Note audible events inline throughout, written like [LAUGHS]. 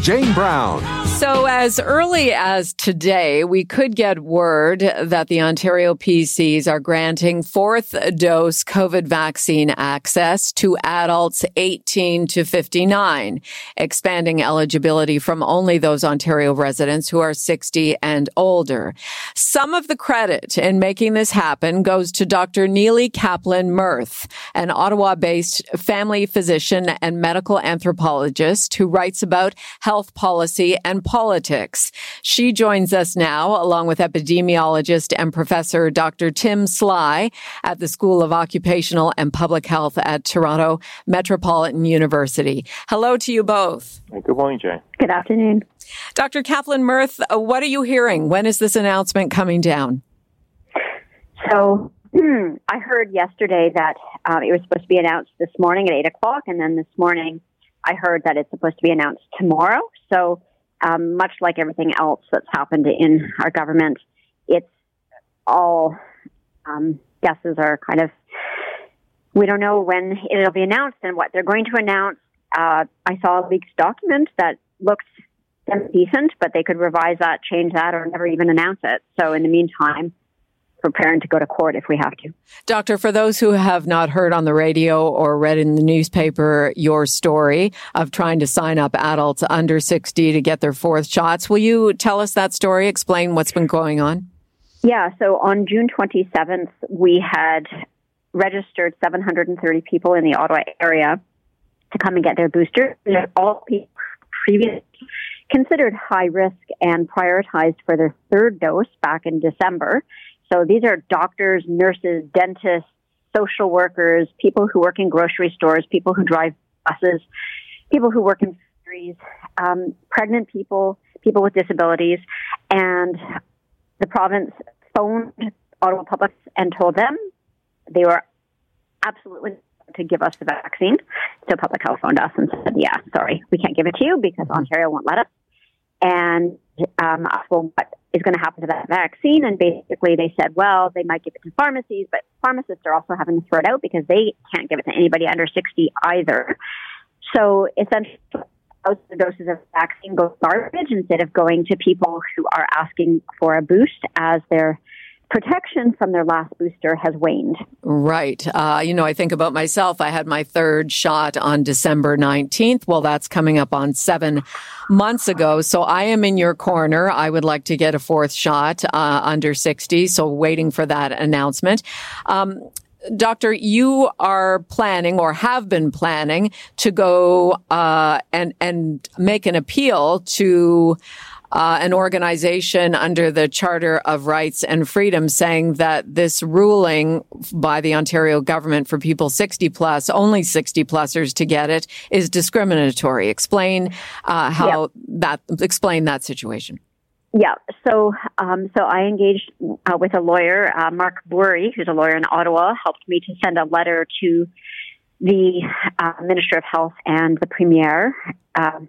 Jane Brown. So, as early as today, we could get word that the Ontario PCs are granting fourth dose COVID vaccine access to adults 18 to 59, expanding eligibility from only those Ontario residents who are 60 and older. Some of the credit in making this happen goes to Dr. Nili Kaplan Myrth, an Ottawa based family physician and medical anthropologist who writes about health policy and politics. She joins us now along with epidemiologist and professor Dr. Tim Sly at the School of Occupational and Public Health at Toronto Metropolitan University. Hello to you both. Good morning, Jane. Good afternoon. Dr. Kaplan Myrth, uh, what are you hearing? When is this announcement coming down? So [CLEARS THROAT] I heard yesterday that um, it was supposed to be announced this morning at 8 o'clock, and then this morning I heard that it's supposed to be announced tomorrow. So, um, much like everything else that's happened in our government, it's all um, guesses are kind of, we don't know when it'll be announced and what they're going to announce. Uh, I saw a leaked document that looked decent, but they could revise that, change that, or never even announce it. So, in the meantime, preparing to go to court if we have to. Doctor, for those who have not heard on the radio or read in the newspaper your story of trying to sign up adults under 60 to get their fourth shots, will you tell us that story? Explain what's been going on? Yeah, so on June 27th, we had registered 730 people in the Ottawa area to come and get their booster. All people previously considered high risk and prioritized for their third dose back in December. So these are doctors, nurses, dentists, social workers, people who work in grocery stores, people who drive buses, people who work in factories, um, pregnant people, people with disabilities. And the province phoned Ottawa Public and told them they were absolutely to give us the vaccine. So Public Health phoned us and said, yeah, sorry, we can't give it to you because Ontario won't let us. And um, well, what is going to happen to that vaccine. And basically, they said, well, they might give it to pharmacies, but pharmacists are also having to throw it out because they can't give it to anybody under 60 either. So essentially, the doses of vaccine go garbage instead of going to people who are asking for a boost as their protection from their last booster has waned. Right. Uh, you know, I think about myself. I had my third shot on December 19th. Well, that's coming up on seven months ago. So I am in your corner. I would like to get a fourth shot uh, under 60. So waiting for that announcement. Um, Doctor, you are planning or have been planning to go uh, and and make an appeal to uh, an organization under the Charter of Rights and Freedoms saying that this ruling by the Ontario government for people 60 plus, only 60 plusers to get it, is discriminatory. Explain uh, how that explain that situation. Yeah, so um, so I engaged uh, with a lawyer, uh, Mark Burry, who's a lawyer in Ottawa, helped me to send a letter to the uh, Minister of Health and the Premier. Um,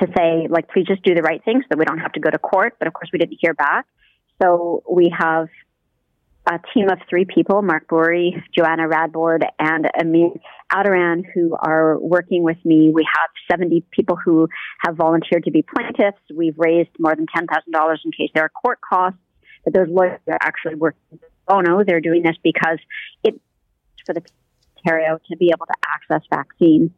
to say, like, please just do the right thing so that we don't have to go to court. But of course, we didn't hear back. So we have a team of three people, Mark Burry, Joanna Radbord, and Amir Attaran, who are working with me. We have 70 people who have volunteered to be plaintiffs. We've raised more than $10,000 in case there are court costs. But those lawyers are actually working Oh no, They're doing this because it's for the Ontario to be able to access vaccines.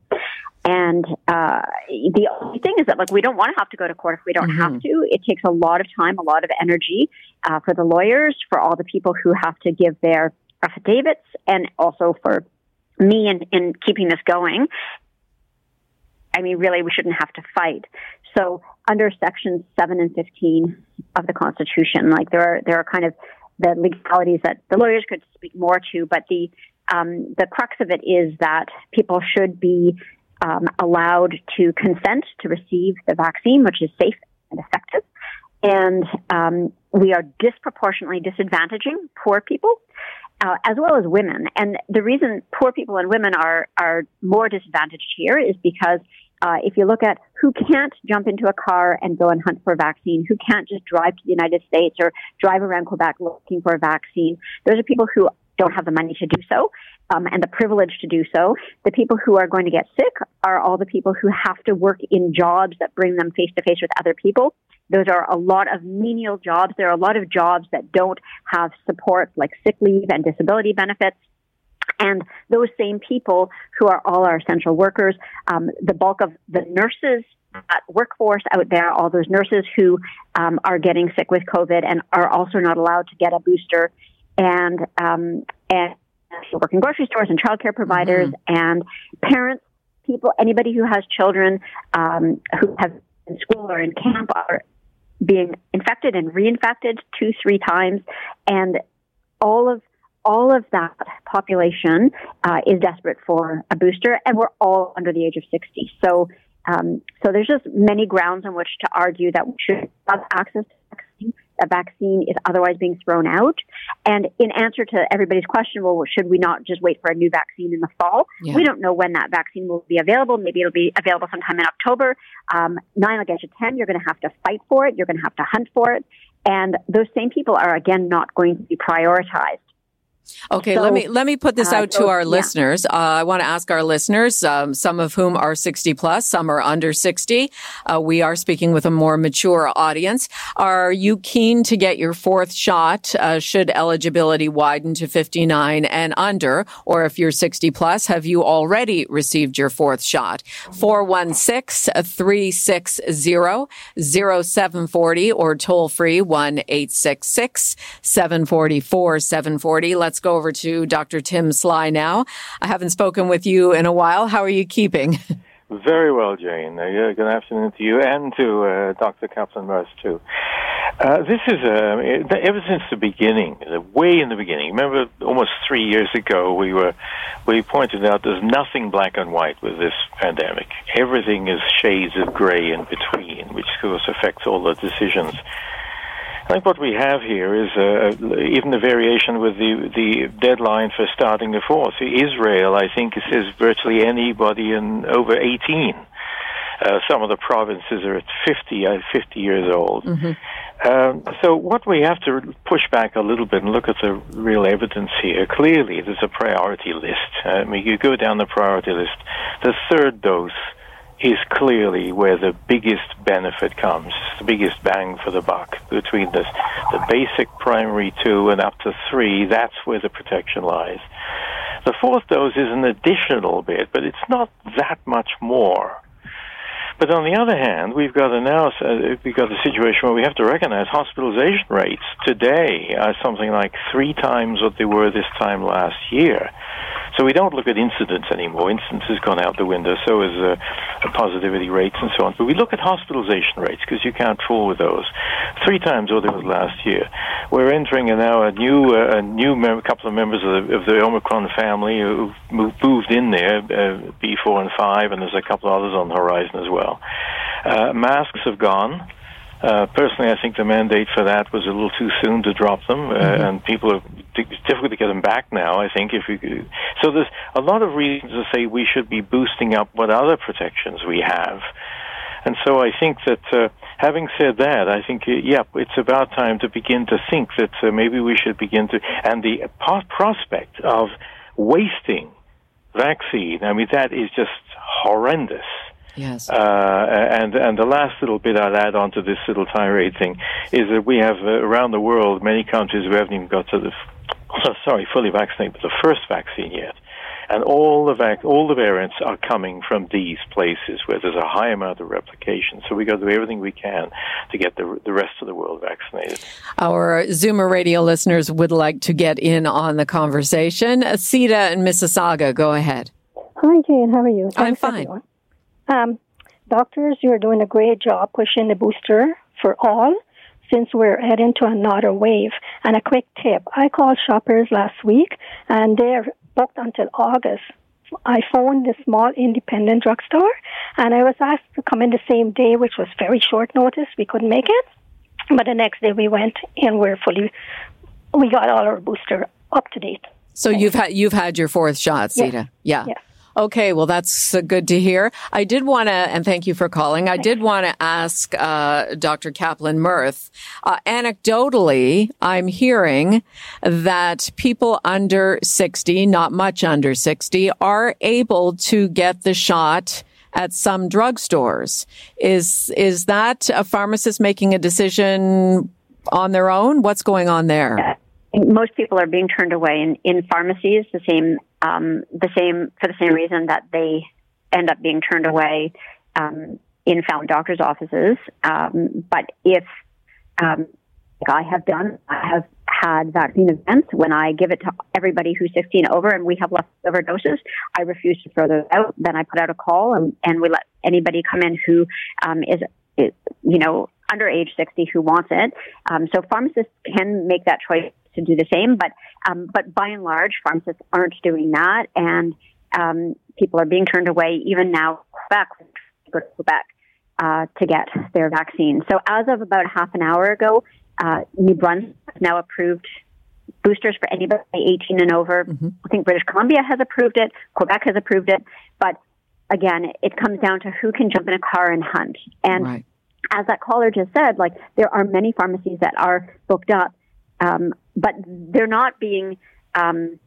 And uh, the only thing is that, like, we don't want to have to go to court if we don't mm-hmm. have to. It takes a lot of time, a lot of energy uh, for the lawyers, for all the people who have to give their affidavits, and also for me in, in keeping this going. I mean, really, we shouldn't have to fight. So, under sections seven and fifteen of the Constitution, like there are there are kind of the legalities that the lawyers could speak more to, but the um, the crux of it is that people should be um, allowed to consent to receive the vaccine, which is safe and effective. and um, we are disproportionately disadvantaging poor people. Uh, as well as women, and the reason poor people and women are are more disadvantaged here is because uh, if you look at who can't jump into a car and go and hunt for a vaccine, who can't just drive to the United States or drive around Quebec looking for a vaccine, those are people who don't have the money to do so um, and the privilege to do so. The people who are going to get sick are all the people who have to work in jobs that bring them face to face with other people. Those are a lot of menial jobs. There are a lot of jobs that don't have support like sick leave and disability benefits. And those same people who are all our essential workers, um, the bulk of the nurses workforce out there, all those nurses who um, are getting sick with COVID and are also not allowed to get a booster, and um, and work in grocery stores and childcare providers mm-hmm. and parents, people, anybody who has children um, who have in school or in camp are being infected and reinfected two, three times, and all of all of that population uh, is desperate for a booster, and we're all under the age of 60. So, um, so there's just many grounds on which to argue that we should have access to. A vaccine is otherwise being thrown out. And in answer to everybody's question, well, should we not just wait for a new vaccine in the fall? Yeah. We don't know when that vaccine will be available. Maybe it'll be available sometime in October. Um, nine against ten, you're going to have to fight for it. You're going to have to hunt for it. And those same people are again not going to be prioritized. Okay, so, let me let me put this uh, out to our yeah. listeners. Uh, I want to ask our listeners, um, some of whom are 60 plus, some are under 60. Uh, we are speaking with a more mature audience. Are you keen to get your fourth shot? Uh, should eligibility widen to 59 and under, or if you're 60 plus, have you already received your fourth shot? 416-360-0740 or toll free 1-866-744-740. Let's Let's go over to Dr. Tim Sly now. I haven't spoken with you in a while. How are you keeping? [LAUGHS] Very well, Jane. Uh, good afternoon to you and to uh, Dr. Kaplan Ross, too. Uh, this is, uh, ever since the beginning, way in the beginning, remember almost three years ago, we were, we pointed out there's nothing black and white with this pandemic. Everything is shades of gray in between, which of course affects all the decisions I think what we have here is uh, even the variation with the the deadline for starting the force. Israel, I think, says virtually anybody in over 18. Uh, some of the provinces are at 50, uh, 50 years old. Mm-hmm. Um, so what we have to push back a little bit and look at the real evidence here. Clearly, there's a priority list. I mean, you go down the priority list. The third dose is clearly where the biggest benefit comes, the biggest bang for the buck between the, the basic primary two and up to three. That's where the protection lies. The fourth dose is an additional bit, but it's not that much more. But on the other hand, we've got a now uh, we've got a situation where we have to recognize hospitalization rates today are something like three times what they were this time last year. So we don't look at incidents anymore. Incidents has gone out the window. So is uh, positivity rates and so on. But we look at hospitalization rates because you can't fool with those. Three times what it was last year. We're entering now a new uh, a new mem- couple of members of the, of the Omicron family who moved in there, uh, B4 and 5, and there's a couple of others on the horizon as well. Uh, masks have gone. Uh, personally, I think the mandate for that was a little too soon to drop them, uh, mm-hmm. and people are it's difficult to get them back now. I think if we so there's a lot of reasons to say we should be boosting up what other protections we have, and so I think that. Uh, having said that, I think, uh, yeah, it's about time to begin to think that uh, maybe we should begin to, and the prospect of wasting vaccine, I mean, that is just horrendous. Yes. Uh, and and the last little bit I'll add on to this little tirade thing is that we have uh, around the world many countries who haven't even got to the f- [LAUGHS] sorry fully vaccinated, but the first vaccine yet. And all the vac- all the variants are coming from these places where there's a high amount of replication. So we got to do everything we can to get the the rest of the world vaccinated. Our Zoomer radio listeners would like to get in on the conversation. Sita and Mississauga, go ahead. Hi, Jane. How are you? Thanks, I'm fine. Everyone. Um, doctors, you're doing a great job pushing the booster for all since we're heading to another wave. And a quick tip I called shoppers last week and they're booked until August. I phoned the small independent drugstore and I was asked to come in the same day, which was very short notice. We couldn't make it. But the next day we went and we're fully, we got all our booster up to date. So you've had you've had your fourth shot, Sita. Yes. Yeah. Yes. Okay, well, that's good to hear. I did want to, and thank you for calling. I did want to ask uh, Dr. Kaplan Myrth. Uh, anecdotally, I'm hearing that people under 60, not much under 60, are able to get the shot at some drugstores. Is is that a pharmacist making a decision on their own? What's going on there? Most people are being turned away in, in pharmacies the same um, the same for the same reason that they end up being turned away um, in family doctors' offices. Um, but if um, like I have done, I have had vaccine events when I give it to everybody who's 16 over and we have leftover doses. I refuse to throw those out. Then I put out a call and, and we let anybody come in who um, is, is, you know, under age 60 who wants it. Um, so pharmacists can make that choice to do the same, but um, but by and large, pharmacists aren't doing that, and um, people are being turned away. Even now, Quebec, go to Quebec uh, to get their vaccine. So as of about half an hour ago, uh, New Brunswick has now approved boosters for anybody 18 and over. Mm-hmm. I think British Columbia has approved it. Quebec has approved it, but again, it comes down to who can jump in a car and hunt. And right. as that caller just said, like there are many pharmacies that are booked up um, but they're not being um,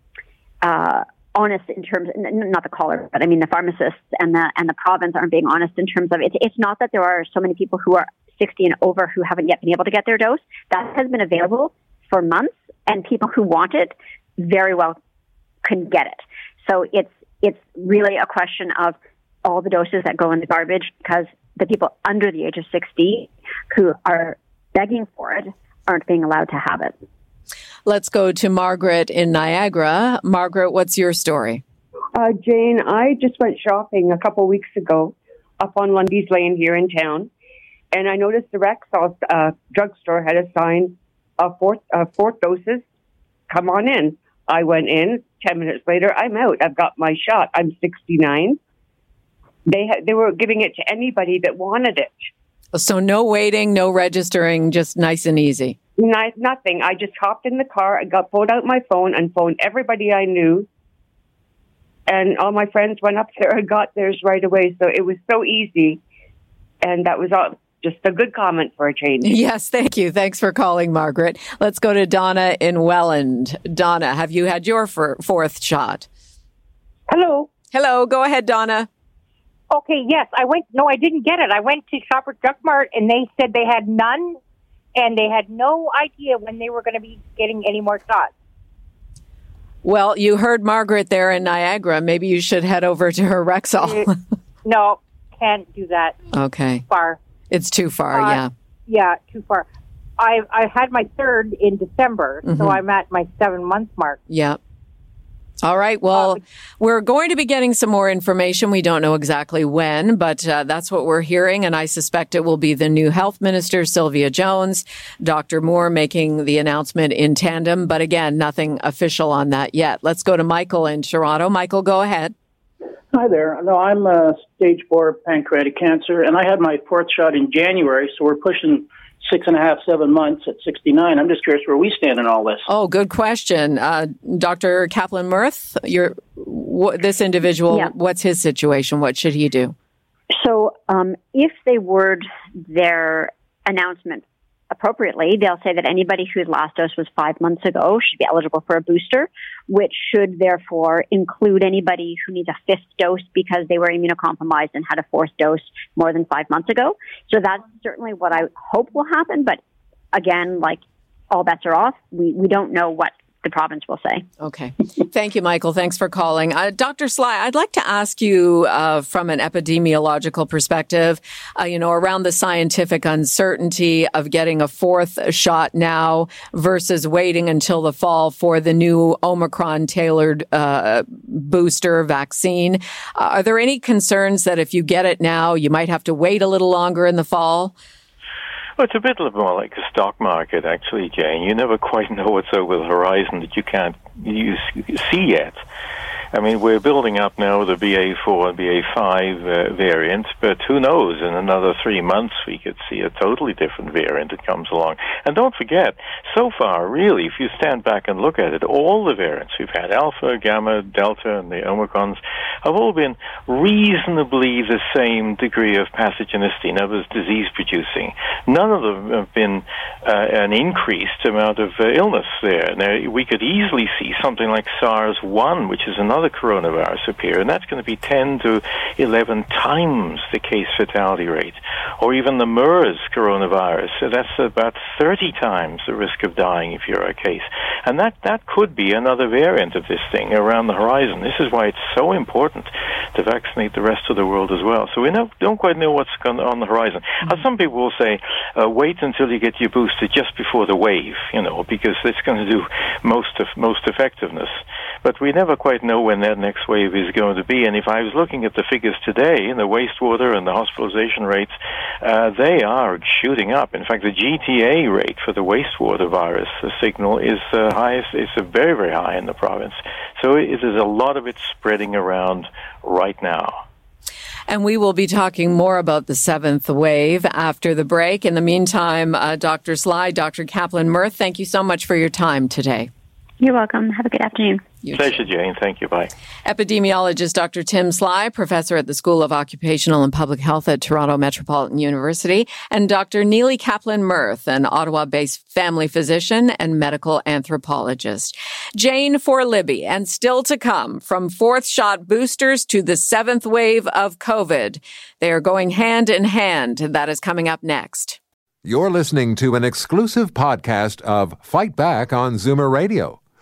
uh, honest in terms, not the caller, but I mean the pharmacists and the and the province aren't being honest in terms of it. It's not that there are so many people who are 60 and over who haven't yet been able to get their dose. That has been available for months, and people who want it very well can get it. So it's it's really a question of all the doses that go in the garbage because the people under the age of 60 who are begging for it aren't being allowed to have it. Let's go to Margaret in Niagara. Margaret, what's your story? Uh, Jane, I just went shopping a couple weeks ago up on Lundy's Lane here in town, and I noticed the Rexall uh, drugstore had a sign of fourth, uh, fourth doses. Come on in. I went in. Ten minutes later, I'm out. I've got my shot. I'm 69. They ha- they were giving it to anybody that wanted it. So no waiting, no registering, just nice and easy. Nice, nothing. I just hopped in the car, I got pulled out my phone and phoned everybody I knew. And all my friends went up there [LAUGHS] and got theirs right away. So it was so easy. And that was all just a good comment for a change. [LAUGHS] Yes, thank you. Thanks for calling, Margaret. Let's go to Donna in Welland. Donna, have you had your fourth shot? Hello. Hello. Go ahead, Donna. Okay, yes, I went. No, I didn't get it. I went to Shoppers Drug Mart and they said they had none, and they had no idea when they were going to be getting any more shots. Well, you heard Margaret there in Niagara. Maybe you should head over to her Rexall. no, can't do that. Okay, far. It's too far. Uh, yeah. Yeah, too far. I I had my third in December, mm-hmm. so I'm at my seven month mark. Yeah. All right. Well, we're going to be getting some more information. We don't know exactly when, but uh, that's what we're hearing. And I suspect it will be the new health minister, Sylvia Jones, Dr. Moore making the announcement in tandem. But again, nothing official on that yet. Let's go to Michael in Toronto. Michael, go ahead. Hi there. No, I'm a stage four pancreatic cancer, and I had my fourth shot in January, so we're pushing six and a half, seven months at 69. I'm just curious where we stand in all this. Oh, good question. Uh, Dr. Kaplan Myrth, you this individual, yeah. what's his situation? What should he do? So, um, if they word their announcement appropriately, they'll say that anybody whose last dose was five months ago should be eligible for a booster, which should therefore include anybody who needs a fifth dose because they were immunocompromised and had a fourth dose more than five months ago. So that's certainly what I hope will happen. But again, like all bets are off. We, we don't know what the province will say. Okay. Thank you, Michael. Thanks for calling. Uh, Dr. Sly, I'd like to ask you uh, from an epidemiological perspective, uh, you know, around the scientific uncertainty of getting a fourth shot now versus waiting until the fall for the new Omicron tailored uh, booster vaccine. Uh, are there any concerns that if you get it now, you might have to wait a little longer in the fall? Well, it's a bit more like a stock market, actually, Jane. You never quite [LAUGHS] know what's over the horizon that you can't you see yet. I mean, we're building up now the BA4 and BA5 uh, variant, but who knows? In another three months, we could see a totally different variant that comes along. And don't forget, so far, really, if you stand back and look at it, all the variants we've had, Alpha, Gamma, Delta, and the Omicrons, have all been reasonably the same degree of pathogenicity, in other words, disease producing. None of them have been uh, an increased amount of uh, illness there. Now, we could easily see something like SARS 1, which is another coronavirus, appear, and that's going to be 10 to 11 times the case fatality rate. Or even the MERS coronavirus, so that's about 30 times the risk of dying if you're a case. And that, that could be another variant of this thing around the horizon. This is why it's so important to vaccinate the rest of the world as well. So we know, don't quite know what's on the horizon. Mm-hmm. some people will say, uh, wait until you get your booster just before the wave, you know, because it's going to do most of most effectiveness. But we never quite know when that next wave is going to be. And if I was looking at the figures today, in the wastewater and the hospitalization rates, uh, they are shooting up. In fact, the GTA rate for the wastewater virus signal is uh, highest. It's very very high in the province. So there's a lot of it spreading around right now. And we will be talking more about the seventh wave after the break. In the meantime, uh, Dr. Sly, Dr. Kaplan Myrth, thank you so much for your time today. You're welcome. Have a good afternoon. You Pleasure, too. Jane. Thank you. Bye. Epidemiologist Dr. Tim Sly, professor at the School of Occupational and Public Health at Toronto Metropolitan University, and Dr. Nili Kaplan Myrth, an Ottawa based family physician and medical anthropologist. Jane for Libby, and still to come from fourth shot boosters to the seventh wave of COVID. They are going hand in hand. That is coming up next. You're listening to an exclusive podcast of Fight Back on Zoomer Radio